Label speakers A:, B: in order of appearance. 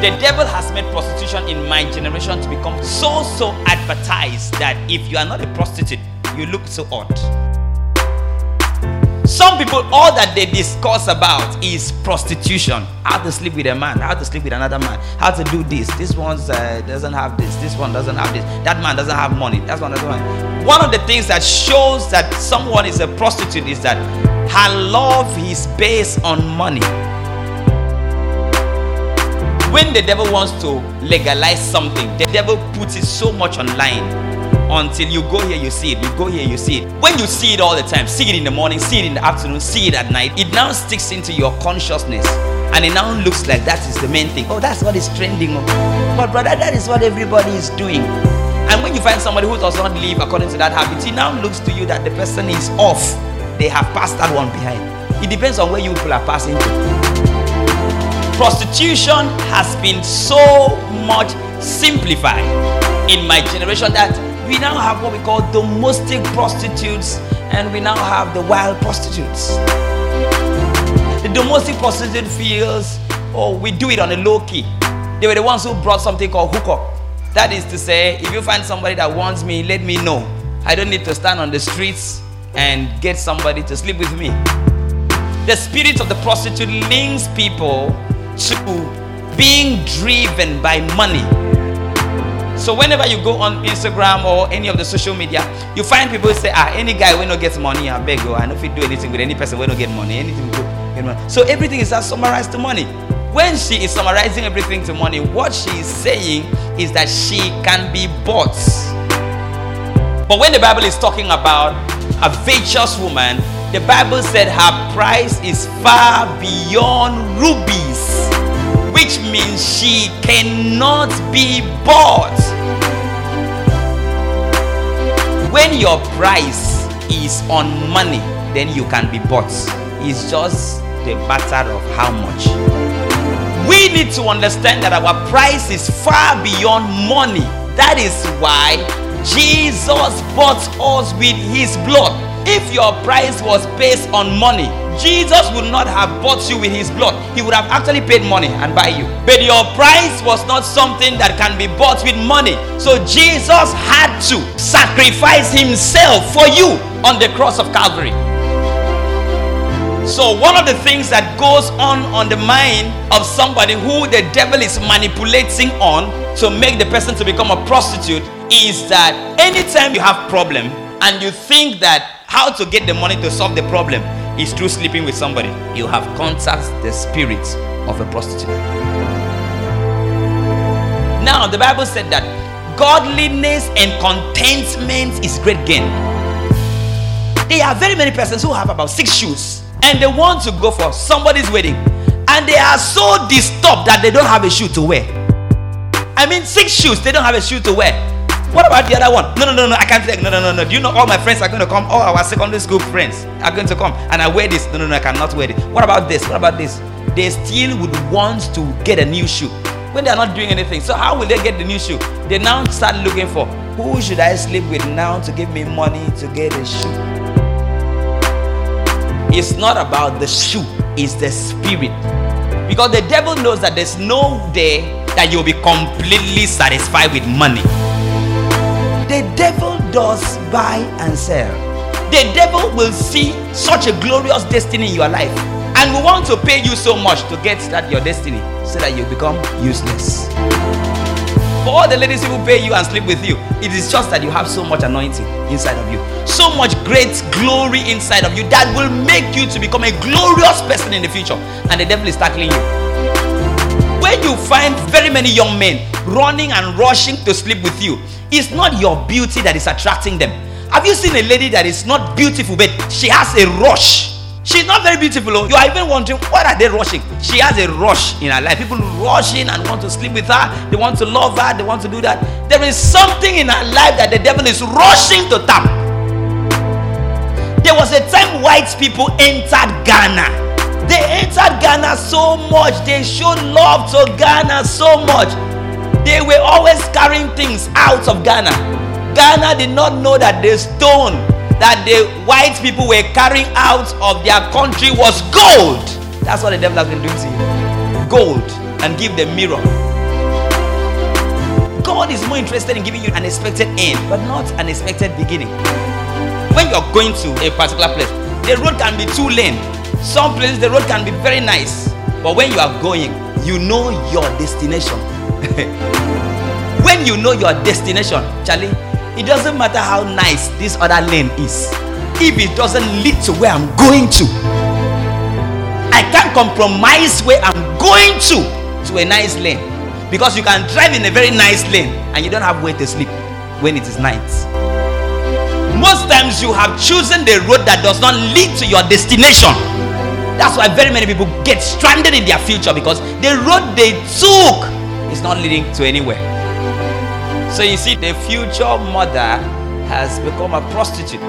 A: The devil has made prostitution in my generation to become so, so advertised that if you are not a prostitute, you look so odd. Some people, all that they discuss about is prostitution. How to sleep with a man, how to sleep with another man, how to do this. This one uh, doesn't have this, this one doesn't have this, that man doesn't have money, that one doesn't have One of the things that shows that someone is a prostitute is that her love is based on money. When the devil wants to legalize something, the devil puts it so much online until you go here, you see it. You go here, you see it. When you see it all the time, see it in the morning, see it in the afternoon, see it at night, it now sticks into your consciousness. And it now looks like that is the main thing. Oh, that's what is trending. Up. But brother, that is what everybody is doing. And when you find somebody who does not live according to that habit, it now looks to you that the person is off. They have passed that one behind. It depends on where you people are passing to. Prostitution has been so much simplified in my generation that we now have what we call domestic prostitutes and we now have the wild prostitutes. The domestic prostitute feels, oh, we do it on a low key. They were the ones who brought something called hookup. That is to say, if you find somebody that wants me, let me know. I don't need to stand on the streets and get somebody to sleep with me. The spirit of the prostitute links people to being driven by money. So whenever you go on Instagram or any of the social media, you find people say, ah, any guy when not get money, I beg you. I know if you do anything with any person when not get money, anything go get money. So everything is summarized to money. When she is summarizing everything to money, what she is saying is that she can be bought. But when the Bible is talking about a virtuous woman, the Bible said her price is far beyond rubies which means she cannot be bought. When your price is on money, then you can be bought. It's just the matter of how much. We need to understand that our price is far beyond money. That is why Jesus bought us with his blood. If your price was based on money, Jesus would not have bought you with his blood. He would have actually paid money and buy you. But your price was not something that can be bought with money. So Jesus had to sacrifice himself for you on the cross of Calvary. So, one of the things that goes on on the mind of somebody who the devil is manipulating on to make the person to become a prostitute is that anytime you have problem and you think that how to get the money to solve the problem is through sleeping with somebody. You have contact the spirit of a prostitute. Now, the Bible said that godliness and contentment is great gain. There are very many persons who have about six shoes and they want to go for somebody's wedding and they are so disturbed that they don't have a shoe to wear. I mean, six shoes, they don't have a shoe to wear. What about the other one? No, no, no, no, I can't take. No, no, no, no. Do you know all my friends are going to come? All our secondary school friends are going to come, and I wear this. No, no, no, I cannot wear it. What about this? What about this? They still would want to get a new shoe when they are not doing anything. So how will they get the new shoe? They now start looking for who should I sleep with now to give me money to get a shoe. It's not about the shoe, it's the spirit. Because the devil knows that there's no day that you'll be completely satisfied with money. The devil does buy and sell. The devil will see such a glorious destiny in your life and we want to pay you so much to get that your destiny so that you become useless. For all the ladies who pay you and sleep with you, it is just that you have so much anointing inside of you, so much great glory inside of you that will make you to become a glorious person in the future. And the devil is tackling you. Find very many young men running and rushing to sleep with you, it's not your beauty that is attracting them. Have you seen a lady that is not beautiful, but she has a rush? She's not very beautiful. Oh. You are even wondering, what are they rushing? She has a rush in her life. People rush in and want to sleep with her. They want to love her. They want to do that. There is something in her life that the devil is rushing to tap. There was a time white people entered Ghana. They entered Ghana so much. They showed love to Ghana so much they were always carrying things out of Ghana. Ghana did not know that the stone that the white people were carrying out of their country was gold. That's what the devil has been doing to you. Gold and give the mirror God is more interested in giving you an expected end, but not an expected beginning. When you're going to a particular place, the road can be two lane. Some places the road can be very nice, but when you are going, you know your destination. when you know your destination, Charlie, it doesn't matter how nice this other lane is. If it doesn't lead to where I'm going to, I can't compromise where I'm going to to a nice lane because you can drive in a very nice lane and you don't have where to sleep when it is night. Most times you have chosen the road that does not lead to your destination. That's why very many people get stranded in their future because the road they took is not leading to anywhere. So you see, the future mother has become a prostitute